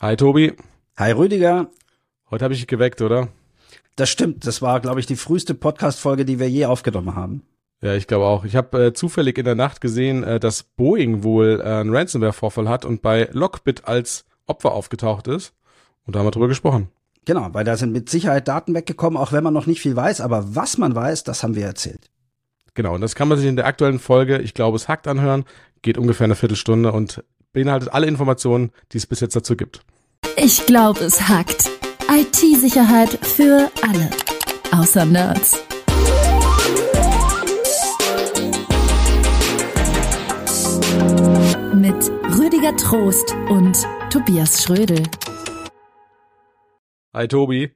Hi Tobi. Hi Rüdiger. Heute habe ich dich geweckt, oder? Das stimmt. Das war, glaube ich, die früheste Podcast-Folge, die wir je aufgenommen haben. Ja, ich glaube auch. Ich habe äh, zufällig in der Nacht gesehen, äh, dass Boeing wohl äh, einen Ransomware-Vorfall hat und bei Lockbit als Opfer aufgetaucht ist. Und da haben wir drüber gesprochen. Genau, weil da sind mit Sicherheit Daten weggekommen, auch wenn man noch nicht viel weiß. Aber was man weiß, das haben wir erzählt. Genau, und das kann man sich in der aktuellen Folge, ich glaube, es hackt anhören, geht ungefähr eine Viertelstunde und beinhaltet alle Informationen, die es bis jetzt dazu gibt. Ich glaube, es hackt. IT-Sicherheit für alle. Außer Nerds. Mit Rüdiger Trost und Tobias Schrödel. Hi Tobi.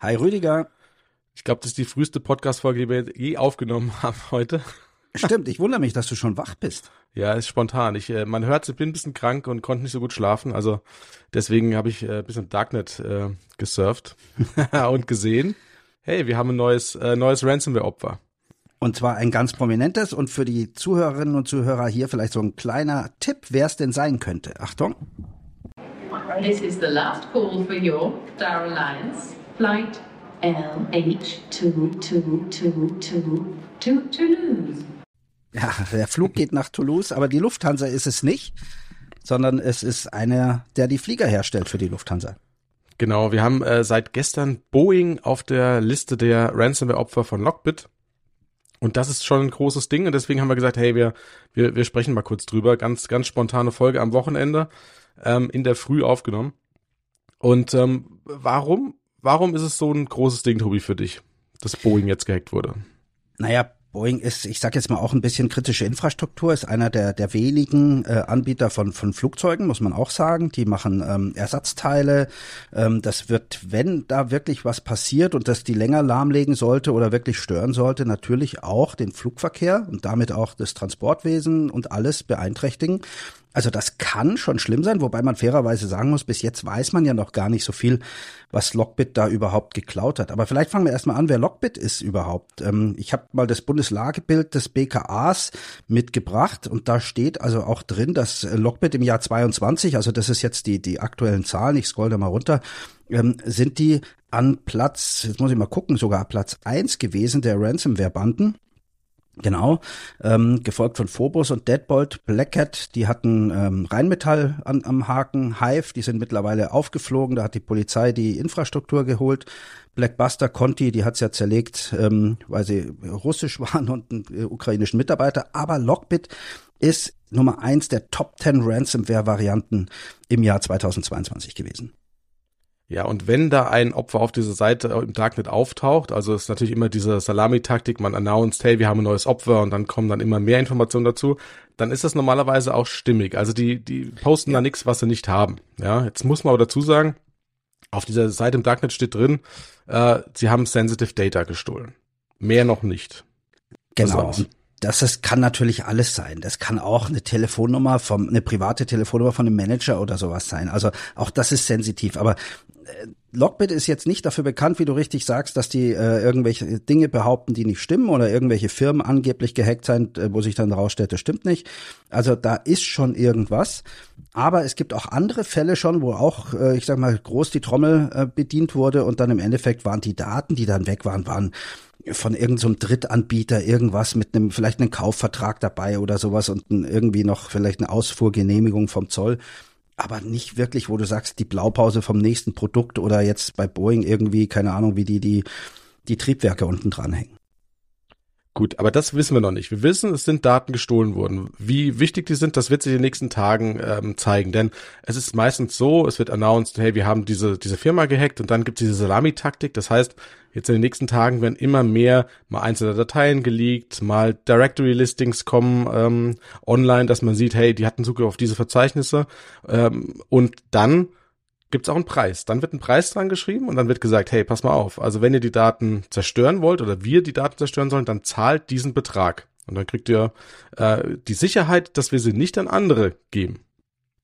Hi Rüdiger. Ich glaube, das ist die früheste Podcast-Folge, die wir je aufgenommen haben heute. Stimmt, ich wundere mich, dass du schon wach bist. Ja, ist spontan. Ich, äh, man hört, ich bin ein bisschen krank und konnte nicht so gut schlafen. Also deswegen habe ich äh, ein bisschen Darknet äh, gesurft und gesehen, hey, wir haben ein neues, äh, neues Ransomware-Opfer. Und zwar ein ganz prominentes und für die Zuhörerinnen und Zuhörer hier vielleicht so ein kleiner Tipp, wer es denn sein könnte. Achtung. This is the last call for your Star Alliance flight LH22222 to Toulouse. Ja, der Flug geht nach Toulouse, aber die Lufthansa ist es nicht, sondern es ist einer, der die Flieger herstellt für die Lufthansa. Genau, wir haben äh, seit gestern Boeing auf der Liste der Ransomware-Opfer von Lockbit. Und das ist schon ein großes Ding und deswegen haben wir gesagt, hey, wir, wir, wir sprechen mal kurz drüber. Ganz, ganz spontane Folge am Wochenende ähm, in der Früh aufgenommen. Und ähm, warum, warum ist es so ein großes Ding, Tobi, für dich, dass Boeing jetzt gehackt wurde? Naja, Boeing ist, ich sage jetzt mal auch ein bisschen kritische Infrastruktur, ist einer der, der wenigen äh, Anbieter von, von Flugzeugen, muss man auch sagen. Die machen ähm, Ersatzteile. Ähm, das wird, wenn da wirklich was passiert und das die länger lahmlegen sollte oder wirklich stören sollte, natürlich auch den Flugverkehr und damit auch das Transportwesen und alles beeinträchtigen. Also das kann schon schlimm sein, wobei man fairerweise sagen muss, bis jetzt weiß man ja noch gar nicht so viel, was Lockbit da überhaupt geklaut hat. Aber vielleicht fangen wir erstmal an, wer Lockbit ist überhaupt. Ähm, ich habe mal das Bundeslagebild des BKAs mitgebracht und da steht also auch drin, dass Lockbit im Jahr 22, also das ist jetzt die, die aktuellen Zahlen, ich scroll da mal runter, ähm, sind die an Platz, jetzt muss ich mal gucken, sogar Platz eins gewesen der Ransomware-Banden. Genau, ähm, gefolgt von Phobos und Deadbolt, Black Cat, die hatten ähm, Rheinmetall an, am Haken, Hive, die sind mittlerweile aufgeflogen, da hat die Polizei die Infrastruktur geholt. Blackbuster Conti, die hat's ja zerlegt, ähm, weil sie russisch waren und einen äh, ukrainischen Mitarbeiter. Aber Lockbit ist Nummer eins der Top 10 Ransomware-Varianten im Jahr 2022 gewesen. Ja, und wenn da ein Opfer auf dieser Seite im Darknet auftaucht, also ist natürlich immer diese Salami-Taktik, man announced, hey, wir haben ein neues Opfer und dann kommen dann immer mehr Informationen dazu, dann ist das normalerweise auch stimmig. Also die, die posten ja. da nichts, was sie nicht haben. Ja, jetzt muss man aber dazu sagen, auf dieser Seite im Darknet steht drin, äh, sie haben Sensitive Data gestohlen. Mehr noch nicht. Genau. Das ist, kann natürlich alles sein. Das kann auch eine Telefonnummer vom, eine private Telefonnummer von einem Manager oder sowas sein. Also auch das ist sensitiv. Aber äh, Lockbit ist jetzt nicht dafür bekannt, wie du richtig sagst, dass die äh, irgendwelche Dinge behaupten, die nicht stimmen oder irgendwelche Firmen angeblich gehackt sein, äh, wo sich dann rausstellt, das stimmt nicht. Also da ist schon irgendwas. Aber es gibt auch andere Fälle schon, wo auch, äh, ich sag mal, groß die Trommel äh, bedient wurde und dann im Endeffekt waren die Daten, die dann weg waren, waren von irgendeinem so Drittanbieter irgendwas mit einem, vielleicht einen Kaufvertrag dabei oder sowas und irgendwie noch vielleicht eine Ausfuhrgenehmigung vom Zoll. Aber nicht wirklich, wo du sagst, die Blaupause vom nächsten Produkt oder jetzt bei Boeing irgendwie, keine Ahnung, wie die, die, die Triebwerke unten dranhängen. Gut, aber das wissen wir noch nicht. Wir wissen, es sind Daten gestohlen worden. Wie wichtig die sind, das wird sich in den nächsten Tagen ähm, zeigen. Denn es ist meistens so, es wird announced, hey, wir haben diese, diese Firma gehackt und dann gibt es diese Salami-Taktik. Das heißt, jetzt in den nächsten Tagen werden immer mehr mal einzelne Dateien geleakt, mal Directory-Listings kommen ähm, online, dass man sieht, hey, die hatten Zugriff auf diese Verzeichnisse. Ähm, und dann gibt es auch einen Preis. Dann wird ein Preis dran geschrieben und dann wird gesagt, hey, pass mal auf, also wenn ihr die Daten zerstören wollt oder wir die Daten zerstören sollen, dann zahlt diesen Betrag. Und dann kriegt ihr äh, die Sicherheit, dass wir sie nicht an andere geben.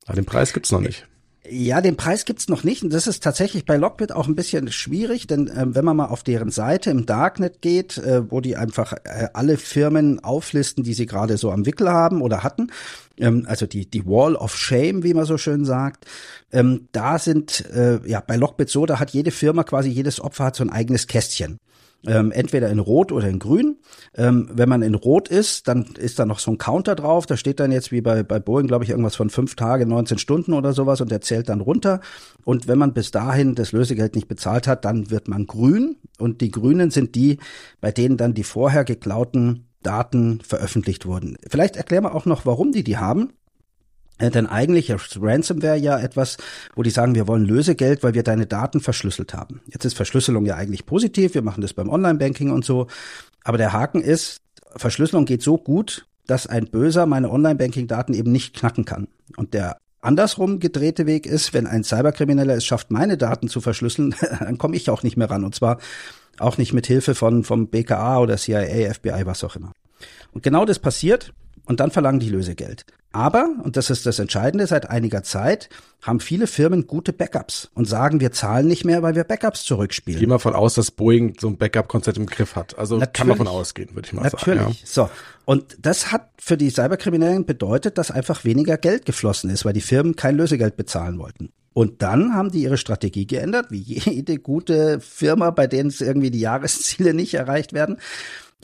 Aber den Preis gibt's noch nicht. Ja, den Preis gibt's noch nicht. Und das ist tatsächlich bei Lockbit auch ein bisschen schwierig, denn äh, wenn man mal auf deren Seite im Darknet geht, äh, wo die einfach äh, alle Firmen auflisten, die sie gerade so am Wickel haben oder hatten, ähm, also die, die Wall of Shame, wie man so schön sagt, ähm, da sind, äh, ja, bei Lockbit so, da hat jede Firma quasi, jedes Opfer hat so ein eigenes Kästchen ähm, entweder in Rot oder in Grün. Ähm, wenn man in Rot ist, dann ist da noch so ein Counter drauf. Da steht dann jetzt wie bei, bei Boeing, glaube ich, irgendwas von fünf Tage, 19 Stunden oder sowas und der zählt dann runter. Und wenn man bis dahin das Lösegeld nicht bezahlt hat, dann wird man grün. Und die Grünen sind die, bei denen dann die vorher geklauten Daten veröffentlicht wurden. Vielleicht erklären wir auch noch, warum die die haben. Äh, denn eigentlich ist Ransomware ja etwas, wo die sagen, wir wollen Lösegeld, weil wir deine Daten verschlüsselt haben. Jetzt ist Verschlüsselung ja eigentlich positiv, wir machen das beim Online-Banking und so. Aber der Haken ist, Verschlüsselung geht so gut, dass ein Böser meine Online-Banking-Daten eben nicht knacken kann. Und der andersrum gedrehte Weg ist, wenn ein Cyberkrimineller es schafft, meine Daten zu verschlüsseln, dann komme ich auch nicht mehr ran. Und zwar auch nicht mit Hilfe von vom BKA oder CIA, FBI, was auch immer. Und genau das passiert und dann verlangen die Lösegeld. Aber, und das ist das Entscheidende, seit einiger Zeit haben viele Firmen gute Backups und sagen, wir zahlen nicht mehr, weil wir Backups zurückspielen. Geh mal von aus, dass Boeing so ein Backup-Konzept im Griff hat. Also natürlich, kann man von ausgehen, würde ich mal natürlich. sagen. Natürlich. Ja. So. Und das hat für die Cyberkriminellen bedeutet, dass einfach weniger Geld geflossen ist, weil die Firmen kein Lösegeld bezahlen wollten. Und dann haben die ihre Strategie geändert, wie jede gute Firma, bei denen es irgendwie die Jahresziele nicht erreicht werden.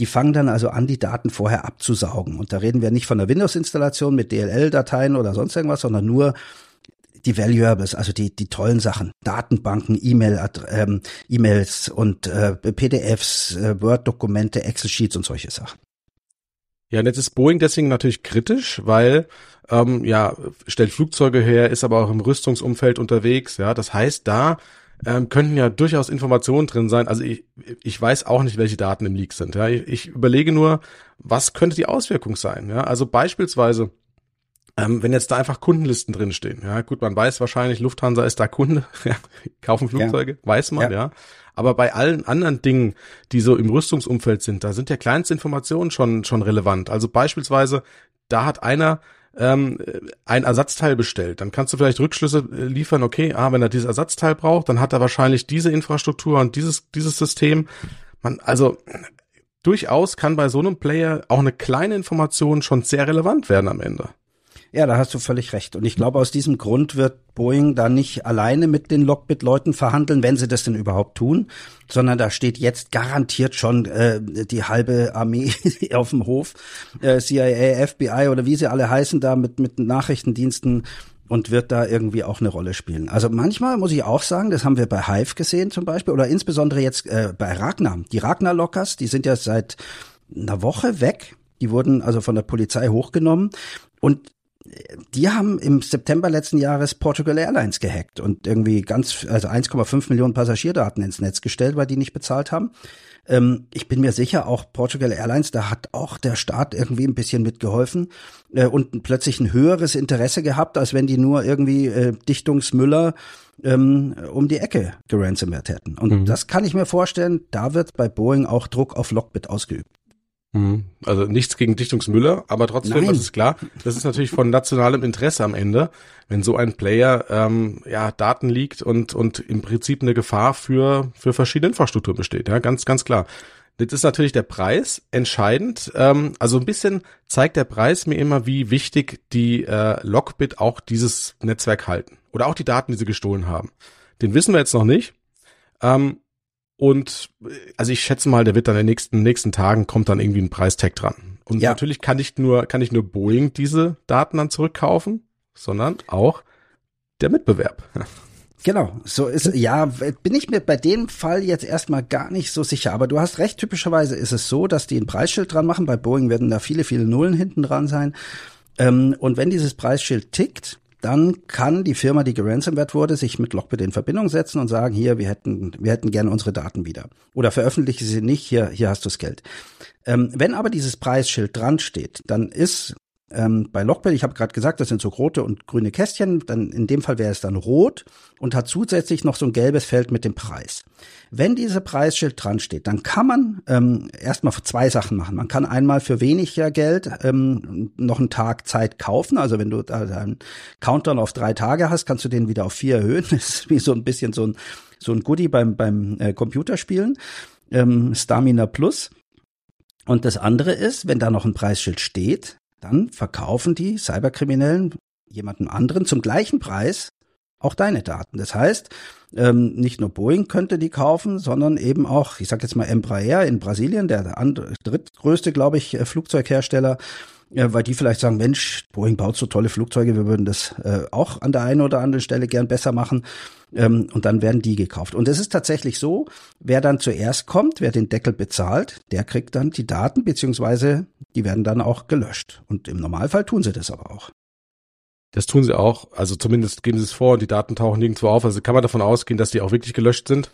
Die fangen dann also an, die Daten vorher abzusaugen. Und da reden wir nicht von der Windows-Installation mit DLL-Dateien oder sonst irgendwas, sondern nur die Valuables, also die, die tollen Sachen, Datenbanken, E-Mail, ähm, E-Mails und äh, PDFs, äh, Word-Dokumente, Excel-Sheets und solche Sachen. Ja, und jetzt ist Boeing deswegen natürlich kritisch, weil ähm, ja stellt Flugzeuge her, ist aber auch im Rüstungsumfeld unterwegs. Ja, das heißt, da ähm, könnten ja durchaus Informationen drin sein. Also ich, ich weiß auch nicht, welche Daten im Leak sind. Ja. Ich, ich überlege nur, was könnte die Auswirkung sein. Ja. Also beispielsweise, ähm, wenn jetzt da einfach Kundenlisten drinstehen. Ja, gut, man weiß wahrscheinlich, Lufthansa ist da Kunde, ja, kaufen Flugzeuge, ja. weiß man, ja. ja. Aber bei allen anderen Dingen, die so im Rüstungsumfeld sind, da sind ja kleinste Informationen schon, schon relevant. Also beispielsweise, da hat einer ähm, ein Ersatzteil bestellt, dann kannst du vielleicht Rückschlüsse äh, liefern, okay, ah, wenn er dieses Ersatzteil braucht, dann hat er wahrscheinlich diese Infrastruktur und dieses, dieses System. Man, also durchaus kann bei so einem Player auch eine kleine Information schon sehr relevant werden am Ende. Ja, da hast du völlig recht. Und ich glaube, aus diesem Grund wird Boeing da nicht alleine mit den Lockbit-Leuten verhandeln, wenn sie das denn überhaupt tun, sondern da steht jetzt garantiert schon äh, die halbe Armee auf dem Hof, äh, CIA, FBI oder wie sie alle heißen, da mit, mit Nachrichtendiensten und wird da irgendwie auch eine Rolle spielen. Also manchmal muss ich auch sagen, das haben wir bei Hive gesehen zum Beispiel oder insbesondere jetzt äh, bei Ragnar. Die Ragnar-Lockers, die sind ja seit einer Woche weg. Die wurden also von der Polizei hochgenommen. Und die haben im September letzten Jahres Portugal Airlines gehackt und irgendwie ganz, also 1,5 Millionen Passagierdaten ins Netz gestellt, weil die nicht bezahlt haben. Ähm, ich bin mir sicher, auch Portugal Airlines, da hat auch der Staat irgendwie ein bisschen mitgeholfen äh, und plötzlich ein höheres Interesse gehabt, als wenn die nur irgendwie äh, Dichtungsmüller ähm, um die Ecke geransomwert hätten. Und mhm. das kann ich mir vorstellen, da wird bei Boeing auch Druck auf Lockbit ausgeübt. Mhm. Also nichts gegen Dichtungsmüller, aber trotzdem, das ist klar, das ist natürlich von nationalem Interesse am Ende, wenn so ein Player ähm, ja Daten liegt und und im Prinzip eine Gefahr für für verschiedene Infrastruktur besteht, ja ganz ganz klar. Jetzt ist natürlich der Preis entscheidend. Ähm, also ein bisschen zeigt der Preis mir immer, wie wichtig die äh, Lockbit auch dieses Netzwerk halten oder auch die Daten, die sie gestohlen haben. Den wissen wir jetzt noch nicht. Ähm, und also ich schätze mal, der wird dann in den nächsten, nächsten Tagen kommt dann irgendwie ein Preistag dran. Und ja. natürlich kann nicht nur, kann nicht nur Boeing diese Daten dann zurückkaufen, sondern auch der Mitbewerb. Genau, so ist ja, bin ich mir bei dem Fall jetzt erstmal gar nicht so sicher, aber du hast recht, typischerweise ist es so, dass die ein Preisschild dran machen, bei Boeing werden da viele, viele Nullen hinten dran sein. Ähm, und wenn dieses Preisschild tickt, dann kann die Firma, die geransomwert wurde, sich mit Lockbit in Verbindung setzen und sagen, hier, wir hätten, wir hätten gerne unsere Daten wieder. Oder veröffentliche sie nicht, hier, hier hast du das Geld. Ähm, wenn aber dieses Preisschild dran steht, dann ist ähm, bei Lockbit, ich habe gerade gesagt, das sind so rote und grüne Kästchen, dann in dem Fall wäre es dann rot und hat zusätzlich noch so ein gelbes Feld mit dem Preis. Wenn diese Preisschild dran steht, dann kann man ähm, erstmal zwei Sachen machen. Man kann einmal für weniger Geld ähm, noch einen Tag Zeit kaufen. Also wenn du da einen Countdown auf drei Tage hast, kannst du den wieder auf vier erhöhen. Das ist wie so ein bisschen so ein, so ein Goodie beim, beim äh, Computerspielen. Ähm, Stamina Plus. Und das andere ist, wenn da noch ein Preisschild steht, dann verkaufen die Cyberkriminellen jemandem anderen zum gleichen Preis auch deine Daten. Das heißt, ähm, nicht nur Boeing könnte die kaufen, sondern eben auch, ich sage jetzt mal Embraer in Brasilien, der andere, drittgrößte, glaube ich, äh, Flugzeughersteller, äh, weil die vielleicht sagen, Mensch, Boeing baut so tolle Flugzeuge, wir würden das äh, auch an der einen oder anderen Stelle gern besser machen. Ähm, und dann werden die gekauft. Und es ist tatsächlich so, wer dann zuerst kommt, wer den Deckel bezahlt, der kriegt dann die Daten, beziehungsweise die werden dann auch gelöscht. Und im Normalfall tun sie das aber auch. Das tun sie auch. Also zumindest geben sie es vor und die Daten tauchen nirgendwo auf. Also kann man davon ausgehen, dass die auch wirklich gelöscht sind.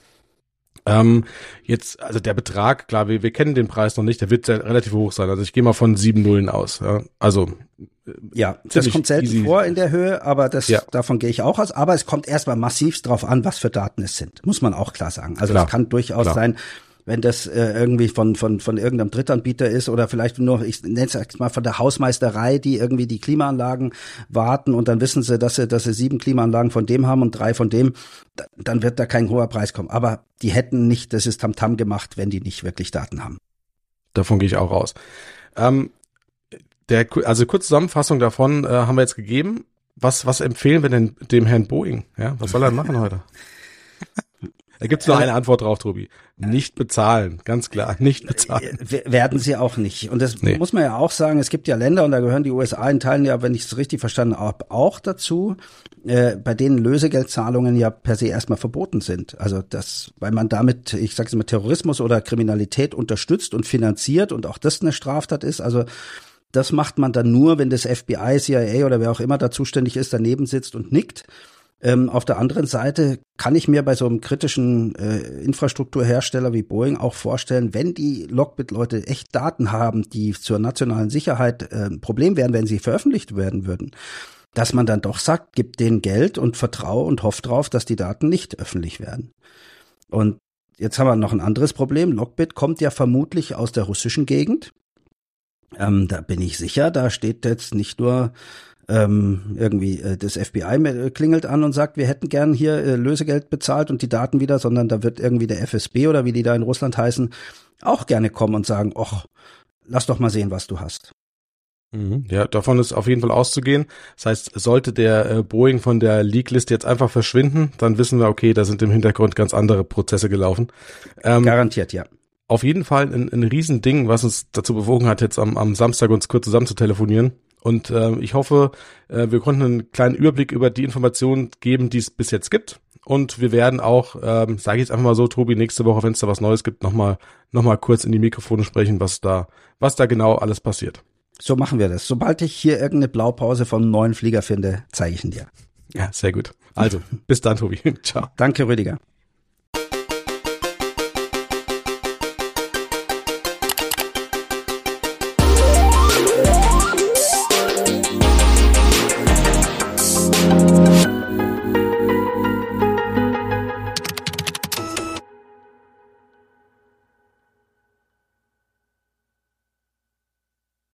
Ähm, jetzt, also der Betrag, klar, wir, wir kennen den Preis noch nicht, der wird relativ hoch sein. Also ich gehe mal von sieben Nullen aus. Ja. Also äh, ja, das kommt selten easy. vor in der Höhe, aber das ja. davon gehe ich auch aus. Aber es kommt erstmal massivst drauf an, was für Daten es sind, muss man auch klar sagen. Also es kann durchaus klar. sein, wenn das äh, irgendwie von, von, von irgendeinem Drittanbieter ist oder vielleicht nur, ich nenne es mal von der Hausmeisterei, die irgendwie die Klimaanlagen warten und dann wissen sie, dass sie, dass sie sieben Klimaanlagen von dem haben und drei von dem, dann wird da kein hoher Preis kommen. Aber die hätten nicht, das ist Tamtam -Tam gemacht, wenn die nicht wirklich Daten haben. Davon gehe ich auch raus. Ähm, der, also kurze Zusammenfassung davon äh, haben wir jetzt gegeben. Was, was empfehlen wir denn dem Herrn Boeing? Ja, was soll er machen heute? Da gibt's nur eine Antwort drauf, Tobi. Nicht bezahlen, ganz klar, nicht bezahlen. Werden sie auch nicht. Und das nee. muss man ja auch sagen, es gibt ja Länder, und da gehören die USA in Teilen ja, wenn ich es richtig verstanden habe, auch dazu, äh, bei denen Lösegeldzahlungen ja per se erstmal verboten sind. Also das, weil man damit, ich sage es mal, Terrorismus oder Kriminalität unterstützt und finanziert und auch das eine Straftat ist. Also das macht man dann nur, wenn das FBI, CIA oder wer auch immer da zuständig ist, daneben sitzt und nickt. Ähm, auf der anderen Seite kann ich mir bei so einem kritischen äh, Infrastrukturhersteller wie Boeing auch vorstellen, wenn die Lockbit-Leute echt Daten haben, die zur nationalen Sicherheit äh, ein Problem wären, wenn sie veröffentlicht werden würden, dass man dann doch sagt, gibt denen Geld und vertraue und hofft drauf, dass die Daten nicht öffentlich werden. Und jetzt haben wir noch ein anderes Problem. Lockbit kommt ja vermutlich aus der russischen Gegend. Ähm, da bin ich sicher, da steht jetzt nicht nur ähm, irgendwie äh, das FBI klingelt an und sagt, wir hätten gern hier äh, Lösegeld bezahlt und die Daten wieder, sondern da wird irgendwie der FSB oder wie die da in Russland heißen, auch gerne kommen und sagen, ach, lass doch mal sehen, was du hast. Mhm. Ja, davon ist auf jeden Fall auszugehen. Das heißt, sollte der äh, Boeing von der League-List jetzt einfach verschwinden, dann wissen wir, okay, da sind im Hintergrund ganz andere Prozesse gelaufen. Ähm, Garantiert, ja. Auf jeden Fall ein, ein Riesending, was uns dazu bewogen hat, jetzt am, am Samstag uns kurz zusammen zu telefonieren. Und äh, ich hoffe, äh, wir konnten einen kleinen Überblick über die Informationen geben, die es bis jetzt gibt. Und wir werden auch, ähm, sage ich jetzt einfach mal so, Tobi, nächste Woche, wenn es da was Neues gibt, nochmal noch mal kurz in die Mikrofone sprechen, was da, was da genau alles passiert. So machen wir das. Sobald ich hier irgendeine Blaupause vom neuen Flieger finde, zeige ich ihn dir. Ja, sehr gut. Also, bis dann, Tobi. Ciao. Danke, Rüdiger.